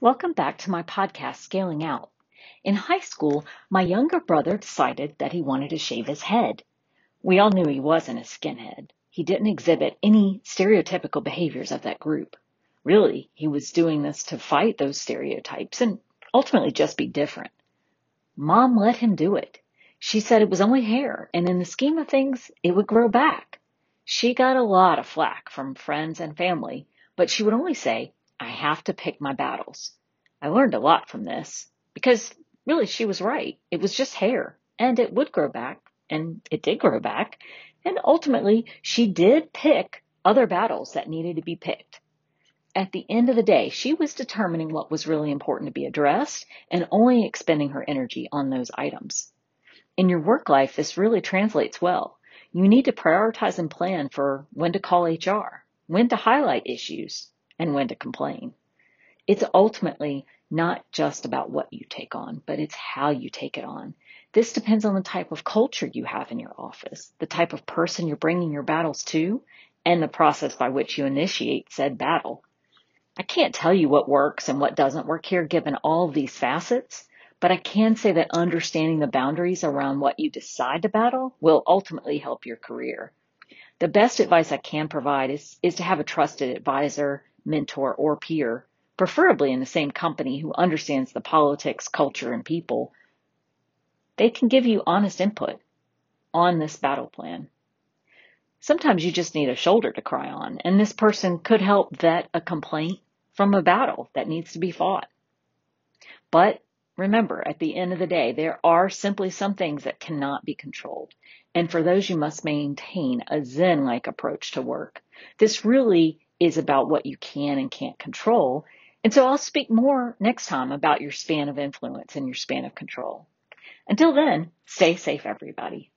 Welcome back to my podcast, Scaling Out. In high school, my younger brother decided that he wanted to shave his head. We all knew he wasn't a skinhead. He didn't exhibit any stereotypical behaviors of that group. Really, he was doing this to fight those stereotypes and ultimately just be different. Mom let him do it. She said it was only hair, and in the scheme of things, it would grow back. She got a lot of flack from friends and family, but she would only say, I have to pick my battles. I learned a lot from this because really she was right. It was just hair and it would grow back and it did grow back. And ultimately she did pick other battles that needed to be picked. At the end of the day, she was determining what was really important to be addressed and only expending her energy on those items. In your work life, this really translates well. You need to prioritize and plan for when to call HR, when to highlight issues, and when to complain. It's ultimately not just about what you take on, but it's how you take it on. This depends on the type of culture you have in your office, the type of person you're bringing your battles to, and the process by which you initiate said battle. I can't tell you what works and what doesn't work here given all these facets, but I can say that understanding the boundaries around what you decide to battle will ultimately help your career. The best advice I can provide is, is to have a trusted advisor, mentor, or peer, preferably in the same company who understands the politics, culture, and people. They can give you honest input on this battle plan. Sometimes you just need a shoulder to cry on, and this person could help vet a complaint from a battle that needs to be fought. But remember, at the end of the day, there are simply some things that cannot be controlled. And for those, you must maintain a Zen like approach to work. This really is about what you can and can't control. And so I'll speak more next time about your span of influence and your span of control. Until then, stay safe, everybody.